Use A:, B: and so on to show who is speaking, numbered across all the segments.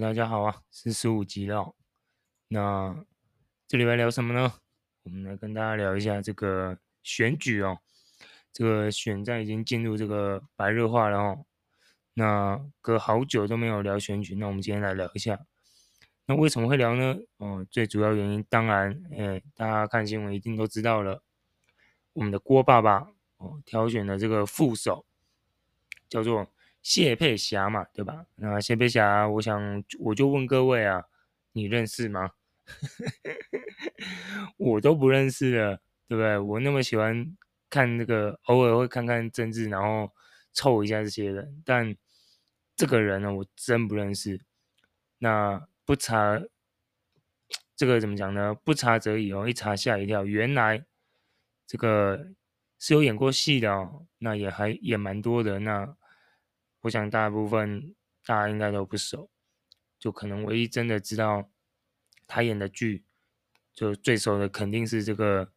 A: 大家好啊，是十五集了。那这礼拜聊什么呢？我们来跟大家聊一下这个选举哦。这个选战已经进入这个白热化了哦。那隔好久都没有聊选举，那我们今天来聊一下。那为什么会聊呢？哦，最主要原因当然，哎，大家看新闻一定都知道了，我们的郭爸爸哦挑选的这个副手叫做。谢佩霞嘛，对吧？那谢佩霞，我想我就问各位啊，你认识吗？我都不认识了，对不对？我那么喜欢看那个，偶尔会看看政治，然后凑一下这些人，但这个人呢，我真不认识。那不查，这个怎么讲呢？不查则已哦，一查吓一跳，原来这个是有演过戏的哦，那也还也蛮多的那。我想大部分大家应该都不熟，就可能唯一真的知道他演的剧，就最熟的肯定是这个《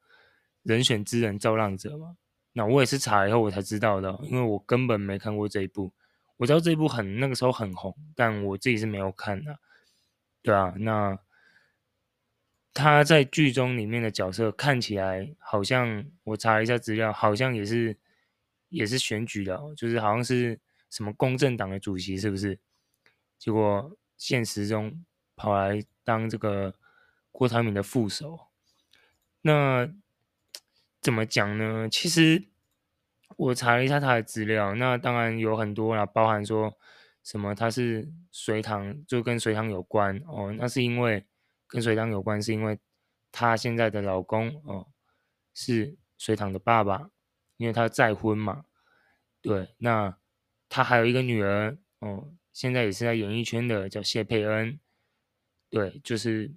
A: 人选之人造浪者》嘛。那我也是查了以后我才知道的，因为我根本没看过这一部。我知道这一部很那个时候很红，但我自己是没有看的，对啊，那他在剧中里面的角色看起来好像，我查了一下资料，好像也是也是选举的，就是好像是。什么公正党的主席是不是？结果现实中跑来当这个郭台铭的副手，那怎么讲呢？其实我查了一下他的资料，那当然有很多啦，包含说什么他是隋唐，就跟隋唐有关哦。那是因为跟隋唐有关，是因为他现在的老公哦是隋唐的爸爸，因为他再婚嘛。对，那。他还有一个女儿哦，现在也是在演艺圈的，叫谢佩恩。对，就是，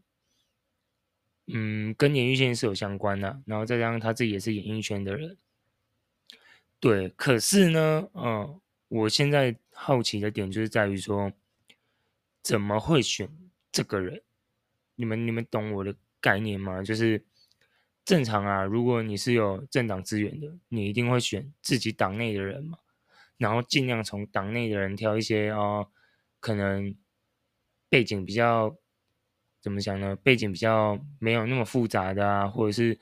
A: 嗯，跟演艺圈是有相关的。然后再加上他自己也是演艺圈的人。对，可是呢，嗯、我现在好奇的点就是在于说，怎么会选这个人？你们你们懂我的概念吗？就是正常啊，如果你是有政党资源的，你一定会选自己党内的人嘛。然后尽量从党内的人挑一些哦，可能背景比较怎么讲呢？背景比较没有那么复杂的啊，或者是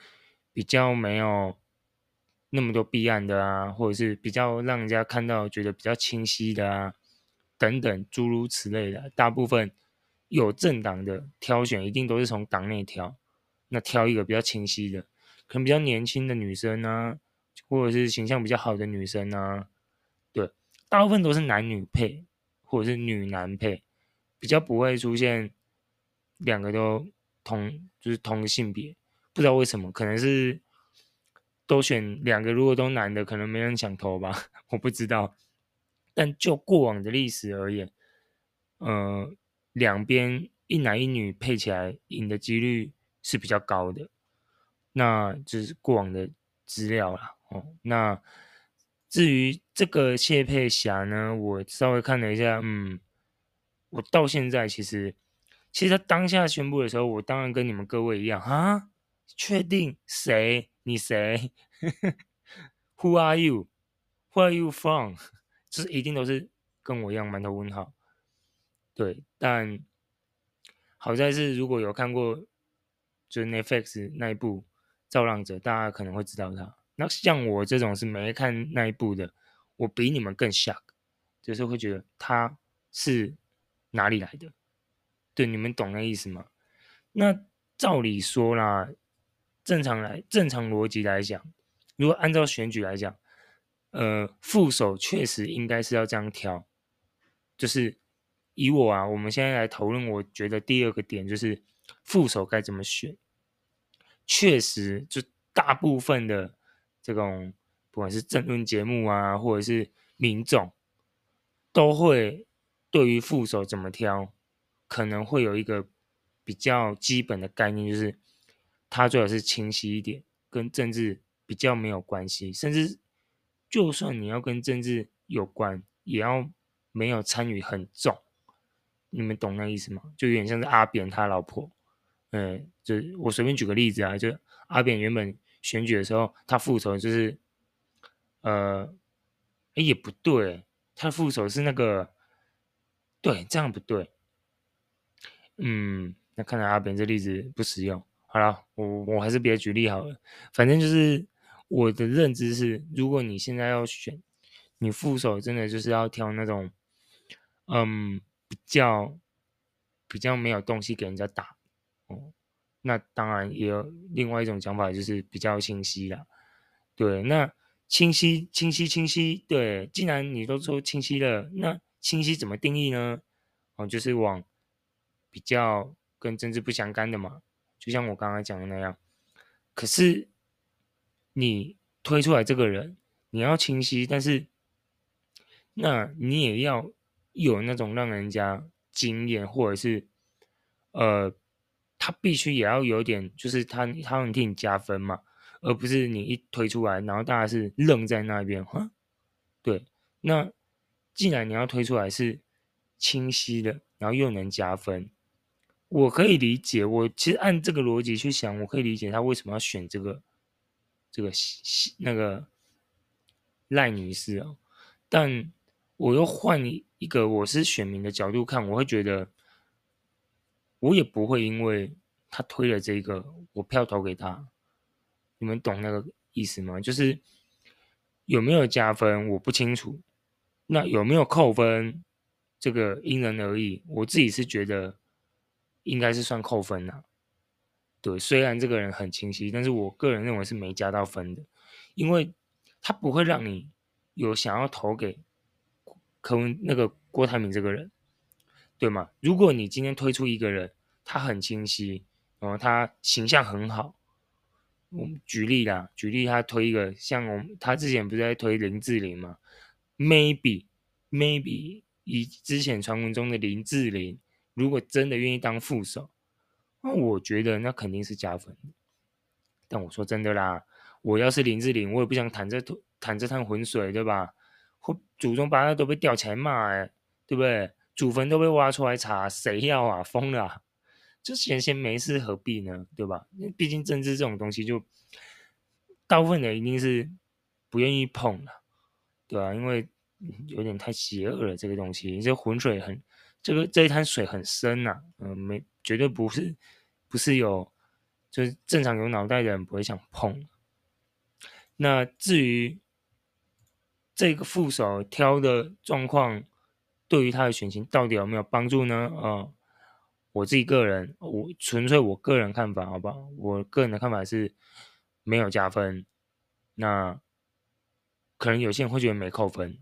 A: 比较没有那么多弊案的啊，或者是比较让人家看到觉得比较清晰的啊，等等诸如此类的。大部分有政党的挑选一定都是从党内挑，那挑一个比较清晰的，可能比较年轻的女生啊，或者是形象比较好的女生啊。大部分都是男女配，或者是女男配，比较不会出现两个都同，就是同性别。不知道为什么，可能是都选两个，如果都男的，可能没人想投吧，我不知道。但就过往的历史而言，呃，两边一男一女配起来赢的几率是比较高的。那就是过往的资料了。哦，那。至于这个谢佩霞呢，我稍微看了一下，嗯，我到现在其实，其实他当下宣布的时候，我当然跟你们各位一样啊，确定谁？你谁？Who are you? Where are you from？就是一定都是跟我一样满头问号。对，但好在是如果有看过就是 Netflix 那一部《造浪者》，大家可能会知道他。那像我这种是没看那一部的，我比你们更 shock，就是会觉得他是哪里来的？对，你们懂那意思吗？那照理说啦，正常来正常逻辑来讲，如果按照选举来讲，呃，副手确实应该是要这样挑，就是以我啊，我们现在来讨论，我觉得第二个点就是副手该怎么选，确实就大部分的。这种不管是政论节目啊，或者是民众，都会对于副手怎么挑，可能会有一个比较基本的概念，就是他最好是清晰一点，跟政治比较没有关系，甚至就算你要跟政治有关，也要没有参与很重。你们懂那意思吗？就有点像是阿扁他老婆，嗯，就我随便举个例子啊，就阿扁原本。选举的时候，他副手就是，呃，哎也不对，他副手是那个，对，这样不对，嗯，那看来阿扁这例子不实用。好了，我我还是别举例好了。反正就是我的认知是，如果你现在要选，你副手真的就是要挑那种，嗯，比较比较没有东西给人家打哦。那当然也有另外一种讲法，就是比较清晰啦。对，那清晰清晰清晰，对，既然你都说清晰了，那清晰怎么定义呢？哦，就是往比较跟政治不相干的嘛。就像我刚刚讲的那样，可是你推出来这个人，你要清晰，但是那你也要有那种让人家惊艳，或者是呃，他必须也要有点，就是他他能替你加分嘛，而不是你一推出来，然后大家是愣在那边哈。对，那既然你要推出来是清晰的，然后又能加分。我可以理解，我其实按这个逻辑去想，我可以理解他为什么要选这个这个那个赖女士哦。但我又换一个我是选民的角度看，我会觉得我也不会因为他推了这个，我票投给他。你们懂那个意思吗？就是有没有加分，我不清楚。那有没有扣分，这个因人而异。我自己是觉得。应该是算扣分了，对，虽然这个人很清晰，但是我个人认为是没加到分的，因为他不会让你有想要投给柯文那个郭台铭这个人，对吗？如果你今天推出一个人，他很清晰，然后他形象很好，我们举例啦，举例他推一个像我们他之前不是在推林志玲吗？Maybe Maybe 以之前传闻中的林志玲。如果真的愿意当副手，那我觉得那肯定是加分。但我说真的啦，我要是林志玲，我也不想淌这淌这趟浑水，对吧？或祖宗八代都被吊起来骂，哎，对不对？祖坟都被挖出来查，谁要啊？疯了啊！就闲闲没事何必呢？对吧？因为毕竟政治这种东西就，就大部分人一定是不愿意碰的，对吧？因为有点太邪恶了，这个东西，这浑水很。这个这一滩水很深呐、嗯、没绝对不是不是有，就是正常有脑袋的人不会想碰。那至于这个副手挑的状况，对于他的选情到底有没有帮助呢？啊、呃，我自己个人，我纯粹我个人看法，好不好？我个人的看法是没有加分。那可能有些人会觉得没扣分，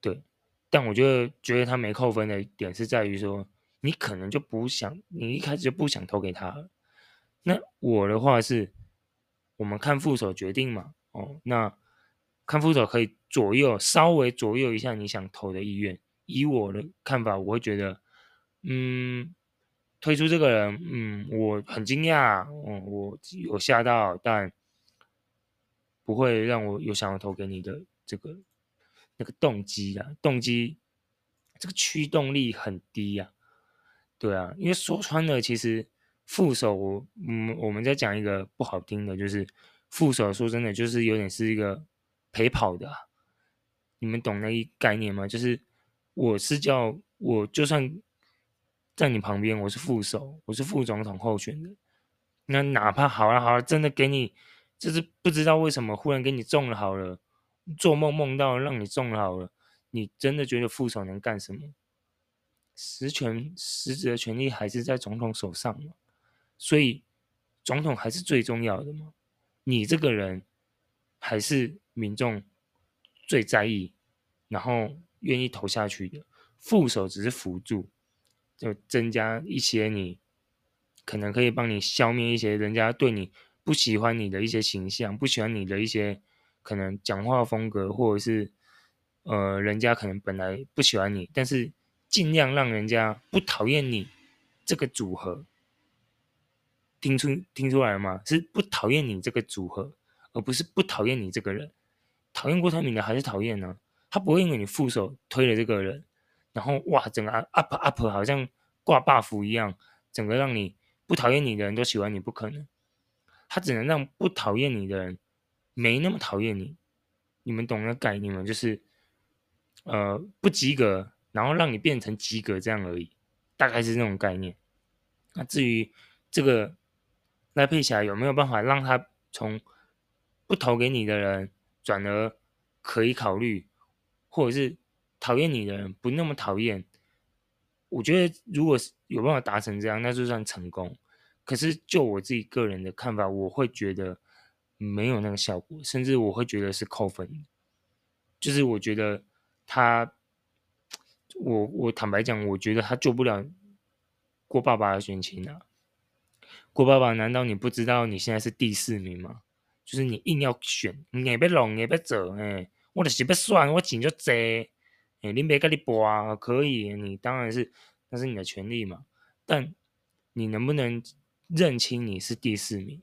A: 对。但我觉得，觉得他没扣分的点是在于说，你可能就不想，你一开始就不想投给他了。那我的话是，我们看副手决定嘛。哦，那看副手可以左右，稍微左右一下你想投的意愿。以我的看法，我会觉得，嗯，推出这个人，嗯，我很惊讶，嗯，我有吓到，但不会让我有想要投给你的这个。那个动机啊，动机，这个驱动力很低呀，对啊，因为说穿了，其实副手，我嗯，我们再讲一个不好听的，就是副手，说真的，就是有点是一个陪跑的，你们懂那一概念吗？就是我是叫，我就算在你旁边，我是副手，我是副总统候选人，那哪怕好了好了，真的给你，就是不知道为什么忽然给你中了好了。做梦梦到让你中了好了，你真的觉得副手能干什么？实权实质的权力还是在总统手上嘛，所以总统还是最重要的嘛。你这个人还是民众最在意，然后愿意投下去的。副手只是辅助，就增加一些你可能可以帮你消灭一些人家对你不喜欢你的一些形象，不喜欢你的一些。可能讲话风格，或者是呃，人家可能本来不喜欢你，但是尽量让人家不讨厌你这个组合，听出听出来了吗？是不讨厌你这个组合，而不是不讨厌你这个人。讨厌郭台铭的还是讨厌呢？他不会因为你副手推了这个人，然后哇，整个 up up 好像挂 buff 一样，整个让你不讨厌你的人都喜欢你，不可能。他只能让不讨厌你的人。没那么讨厌你，你们懂那个概念吗？就是，呃，不及格，然后让你变成及格这样而已。大概是这种概念。那至于这个赖佩霞有没有办法让他从不投给你的人转而可以考虑，或者是讨厌你的人不那么讨厌？我觉得如果是有办法达成这样，那就算成功。可是就我自己个人的看法，我会觉得没有那个效果，甚至我会觉得是扣分。就是我觉得他，我我坦白讲，我觉得他救不了郭爸爸的选情啊。郭爸爸，难道你不知道你现在是第四名吗？就是你硬要选，你也别弄，也别走，哎，我就是不算，我钱就多。哎，你别跟你搏啊，可以，你当然是，那是你的权利嘛。但你能不能认清你是第四名？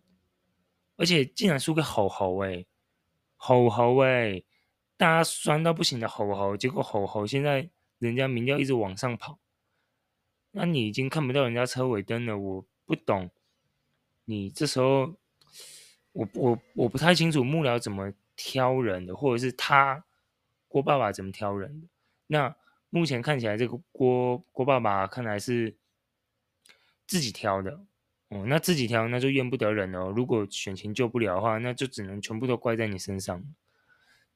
A: 而且竟然输给吼吼哎，吼吼哎，大家酸到不行的吼吼，结果吼吼现在人家民调一直往上跑，那你已经看不到人家车尾灯了。我不懂，你这时候，我我我不太清楚幕僚怎么挑人的，或者是他郭爸爸怎么挑人的。那目前看起来，这个郭郭爸爸看来是自己挑的哦。那自己挑，那就怨不得人哦。如果选情救不了的话，那就只能全部都怪在你身上。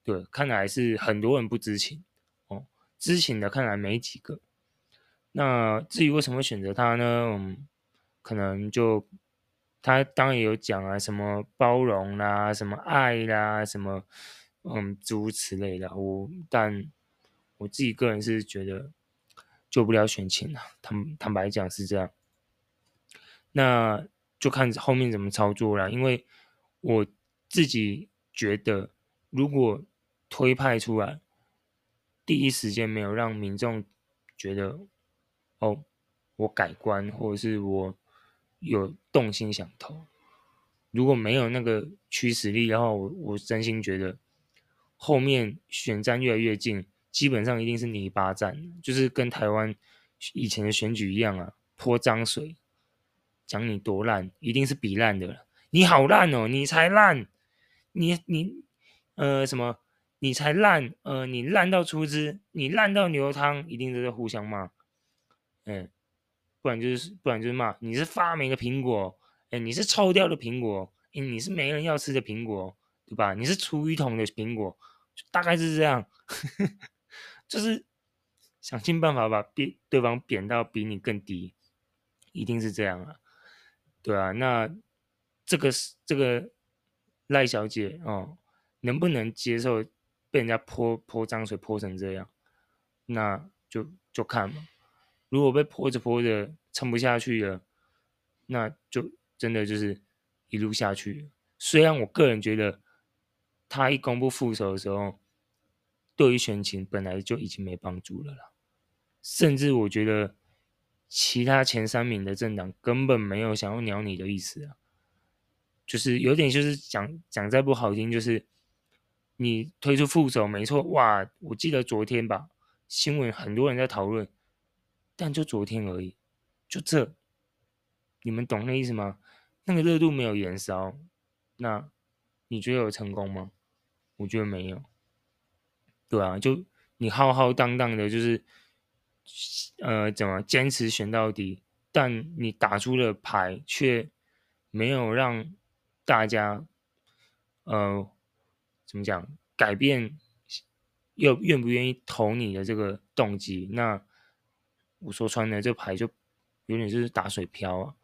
A: 对，看来是很多人不知情哦，知情的看来没几个。那至于为什么选择他呢？嗯，可能就他当然也有讲啊，什么包容啦，什么爱啦，什么嗯诸如此类的。我但。我自己个人是觉得救不了选情啊，坦坦白讲是这样，那就看后面怎么操作了。因为我自己觉得，如果推派出来，第一时间没有让民众觉得哦，我改观，或者是我有动心想投，如果没有那个驱使力的话，我我真心觉得后面选战越来越近。基本上一定是泥巴战，就是跟台湾以前的选举一样啊，泼脏水，讲你多烂，一定是比烂的了。你好烂哦，你才烂，你你呃什么，你才烂，呃你烂到出汁，你烂到牛汤，一定是在互相骂，嗯，不然就是不然就是骂你是发霉的苹果，哎，你是臭掉的苹果，哎，你是没人要吃的苹果，对吧？你是厨余桶的苹果，大概是这样。就是想尽办法把贬对方贬到比你更低，一定是这样啊，对啊，那这个是这个赖小姐哦，能不能接受被人家泼泼脏水泼成这样？那就就看嘛。如果被泼着泼着撑不下去了，那就真的就是一路下去。虽然我个人觉得，他一公布副手的时候。对于选情本来就已经没帮助了啦，甚至我觉得其他前三名的政党根本没有想要鸟你的意思啊，就是有点就是讲讲再不好听，就是你推出副手没错，哇，我记得昨天吧，新闻很多人在讨论，但就昨天而已，就这，你们懂那意思吗？那个热度没有延烧，那你觉得有成功吗？我觉得没有。对啊，就你浩浩荡荡的，就是呃，怎么坚持选到底？但你打出了牌，却没有让大家呃，怎么讲改变？又愿不愿意投你的这个动机？那我说穿了，这牌就有点就是打水漂啊。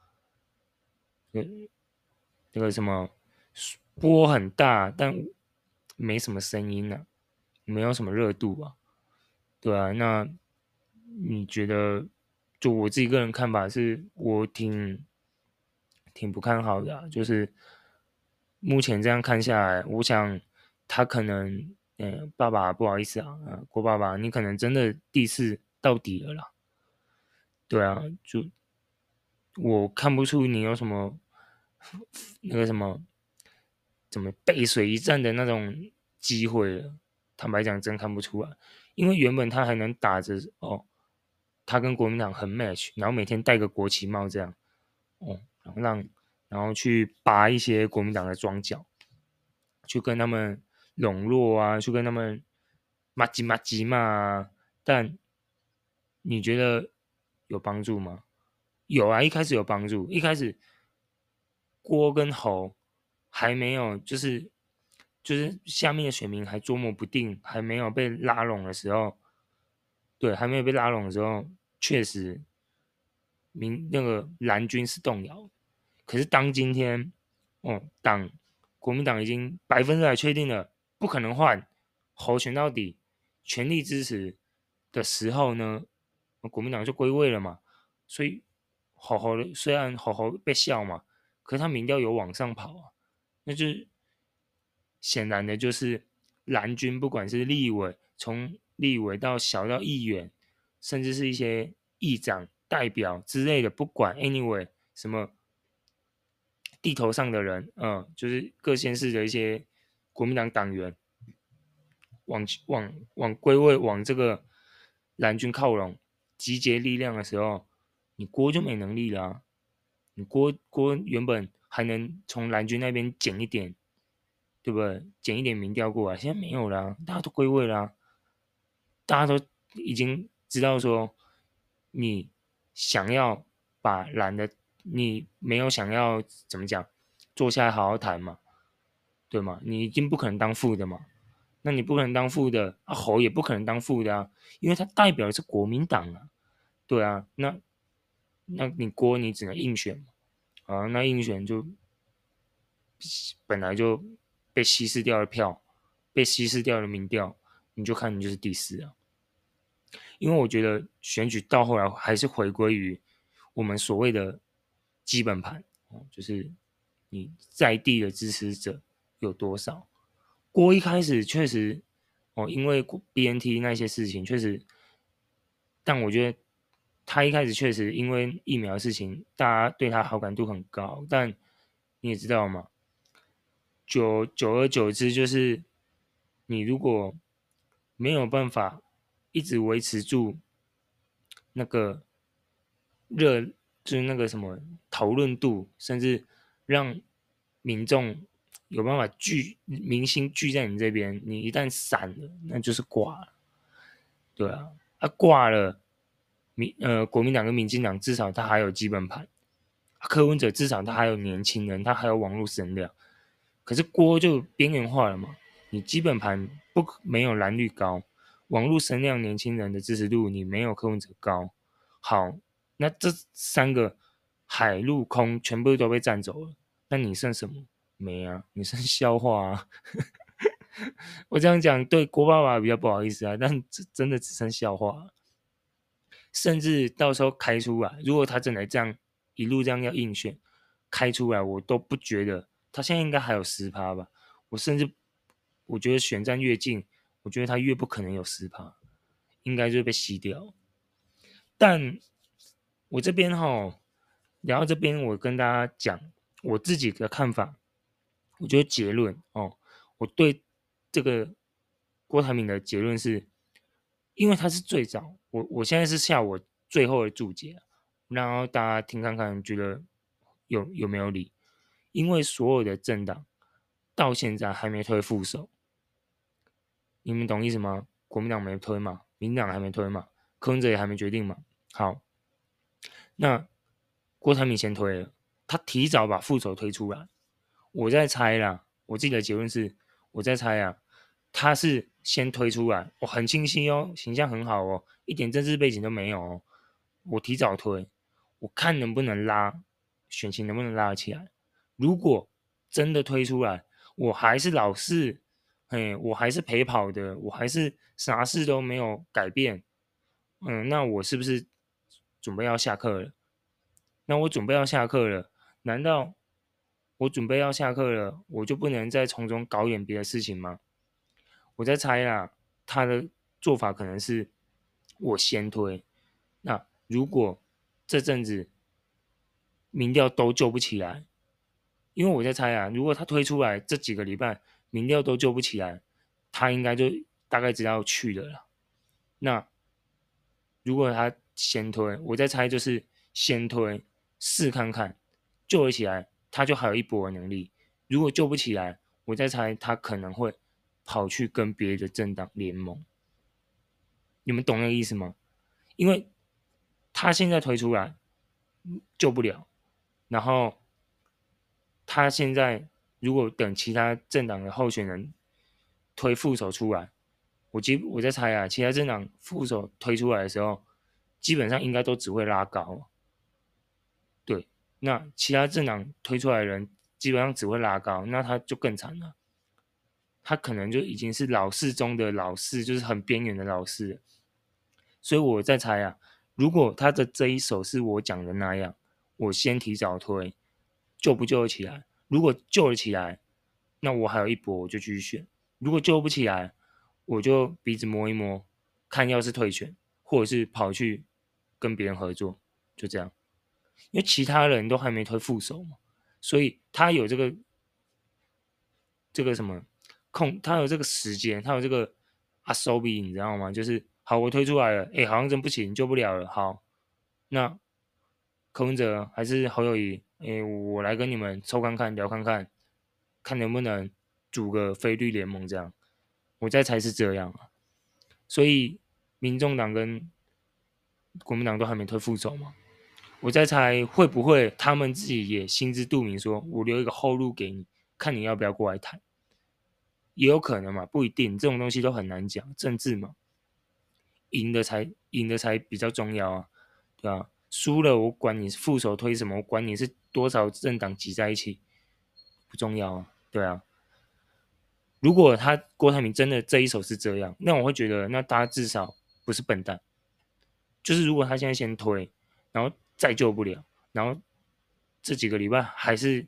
A: 那那个什么波很大，但没什么声音呢、啊。没有什么热度啊，对啊，那你觉得？就我自己个人看法是，我挺挺不看好的。就是目前这样看下来，我想他可能，嗯，爸爸不好意思啊，啊，郭爸爸，你可能真的第四到底了啦。对啊，就我看不出你有什么那个什么怎么背水一战的那种机会了。坦白讲，真看不出来，因为原本他还能打着哦，他跟国民党很 match，然后每天戴个国旗帽这样，哦，然后让然后去拔一些国民党的庄脚，去跟他们笼络啊，去跟他们麻吉麻吉嘛。但你觉得有帮助吗？有啊，一开始有帮助。一开始郭跟侯还没有，就是就是下面的选民还捉摸不定，还没有被拉拢的时候，对，还没有被拉拢的时候，确实民那个蓝军是动摇。可是当今天，哦，党国民党已经百分之百确定了，不可能换侯选到底，全力支持的时候呢，国民党就归位了嘛。所以。好好的，虽然好好被笑嘛，可是他民调有往上跑啊，那就显然的，就是蓝军不管是立委，从立委到小到议员，甚至是一些议长代表之类的，不管 anyway 什么地头上的人，嗯，就是各县市的一些国民党党员，往往往归位，往这个蓝军靠拢，集结力量的时候。你郭就没能力了，你郭郭原本还能从蓝军那边捡一点，对不对？捡一点民调过来，现在没有了，大家都归位了，大家都已经知道说，你想要把蓝的，你没有想要怎么讲，坐下来好好谈嘛，对吗？你已经不可能当副的嘛，那你不可能当副的，啊侯也不可能当副的啊，因为他代表的是国民党啊，对啊，那。那你郭你只能硬选嘛，啊，那硬选就本来就被稀释掉了票，被稀释掉了民调，你就看你就是第四啊。因为我觉得选举到后来还是回归于我们所谓的基本盘，就是你在地的支持者有多少。郭一开始确实哦，因为 BNT 那些事情确实，但我觉得。他一开始确实因为疫苗的事情，大家对他好感度很高，但你也知道嘛，久久而久之，就是你如果没有办法一直维持住那个热，就是那个什么讨论度，甚至让民众有办法聚明星聚在你这边，你一旦散了，那就是挂了。对啊，他挂了。民呃，国民党跟民进党至少他还有基本盘，柯文哲至少他还有年轻人，他还有网络声量。可是郭就边缘化了嘛，你基本盘不没有蓝绿高，网络声量、年轻人的支持度你没有柯文哲高。好，那这三个海陆空全部都被占走了，那你剩什么？没啊，你剩笑话啊。我这样讲对郭爸爸比较不好意思啊，但这真的只剩笑话。甚至到时候开出来，如果他真的这样一路这样要硬选开出来，我都不觉得他现在应该还有十趴吧。我甚至我觉得选战越近，我觉得他越不可能有十趴，应该就被吸掉。但我这边哈然后这边，我跟大家讲我自己的看法。我觉得结论哦，我对这个郭台铭的结论是。因为他是最早，我我现在是下我最后的注解，然后大家听看看，觉得有有没有理？因为所有的政党到现在还没推副手，你们懂意思吗？国民党没推嘛，民党还没推嘛，柯文哲也还没决定嘛。好，那郭台铭先推了，他提早把副手推出来，我在猜啦，我自己的结论是，我在猜啊。他是先推出来，我、很清晰哦，形象很好哦，一点政治背景都没有哦。我提早推，我看能不能拉选情，能不能拉起来。如果真的推出来，我还是老是，嘿，我还是陪跑的，我还是啥事都没有改变。嗯，那我是不是准备要下课了？那我准备要下课了，难道我准备要下课了，我就不能再从中搞点别的事情吗？我在猜啦，他的做法可能是我先推。那如果这阵子民调都救不起来，因为我在猜啊，如果他推出来这几个礼拜民调都救不起来，他应该就大概知道去的了。那如果他先推，我在猜就是先推试看看，救得起来，他就还有一波能力。如果救不起来，我在猜他可能会。跑去跟别的政党联盟，你们懂那个意思吗？因为他现在推出来救不了，然后他现在如果等其他政党的候选人推副手出来，我基我在猜啊，其他政党副手推出来的时候，基本上应该都只会拉高。对，那其他政党推出来的人基本上只会拉高，那他就更惨了。他可能就已经是老四中的老四，就是很边缘的老四。所以我在猜啊，如果他的这一手是我讲的那样，我先提早推，救不救得起来？如果救得起来，那我还有一波，我就继续选；如果救不起来，我就鼻子摸一摸，看要是退选，或者是跑去跟别人合作，就这样。因为其他人都还没推副手嘛，所以他有这个这个什么空，他有这个时间，他有这个阿 s o b 你知道吗？就是。好，我推出来了，哎，好像真不行，救不了了。好，那柯文哲还是侯友谊，哎，我来跟你们抽看看，聊看看，看能不能组个非绿联盟这样。我在猜是这样啊。所以，民众党跟国民党都还没推副手嘛。我在猜会不会他们自己也心知肚明，说我留一个后路给你，看你要不要过来谈。也有可能嘛，不一定，这种东西都很难讲，政治嘛。赢的才赢的才比较重要啊，对吧？输了我管你副手推什么，我管你是多少政党挤在一起，不重要啊，对啊。如果他郭台铭真的这一手是这样，那我会觉得，那他至少不是笨蛋。就是如果他现在先推，然后再救不了，然后这几个礼拜还是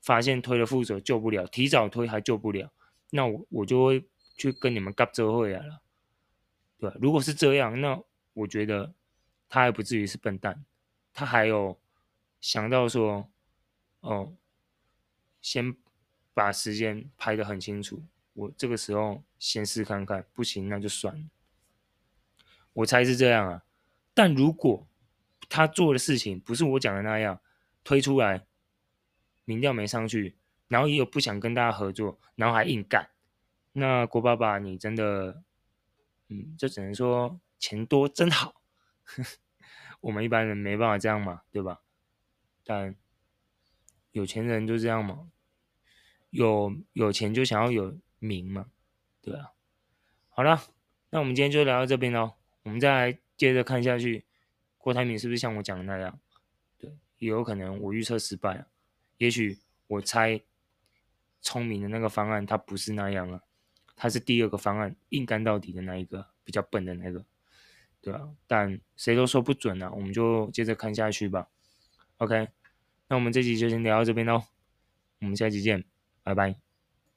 A: 发现推了副手救不了，提早推还救不了，那我我就会去跟你们夹这会来了。对，如果是这样，那我觉得他还不至于是笨蛋，他还有想到说，哦，先把时间排得很清楚，我这个时候先试看看，不行那就算了。我猜是这样啊，但如果他做的事情不是我讲的那样，推出来民调没上去，然后也有不想跟大家合作，然后还硬干，那郭爸爸你真的。嗯，就只能说钱多真好，我们一般人没办法这样嘛，对吧？但有钱人就这样嘛，有有钱就想要有名嘛，对啊。好了，那我们今天就聊到这边喽，我们再来接着看下去，郭台铭是不是像我讲的那样？对，也有可能我预测失败，也许我猜聪明的那个方案他不是那样啊。他是第二个方案，硬干到底的那一个，比较笨的那个，对吧？但谁都说不准啊，我们就接着看下去吧。OK，那我们这集就先聊到这边喽，我们下期见，拜拜。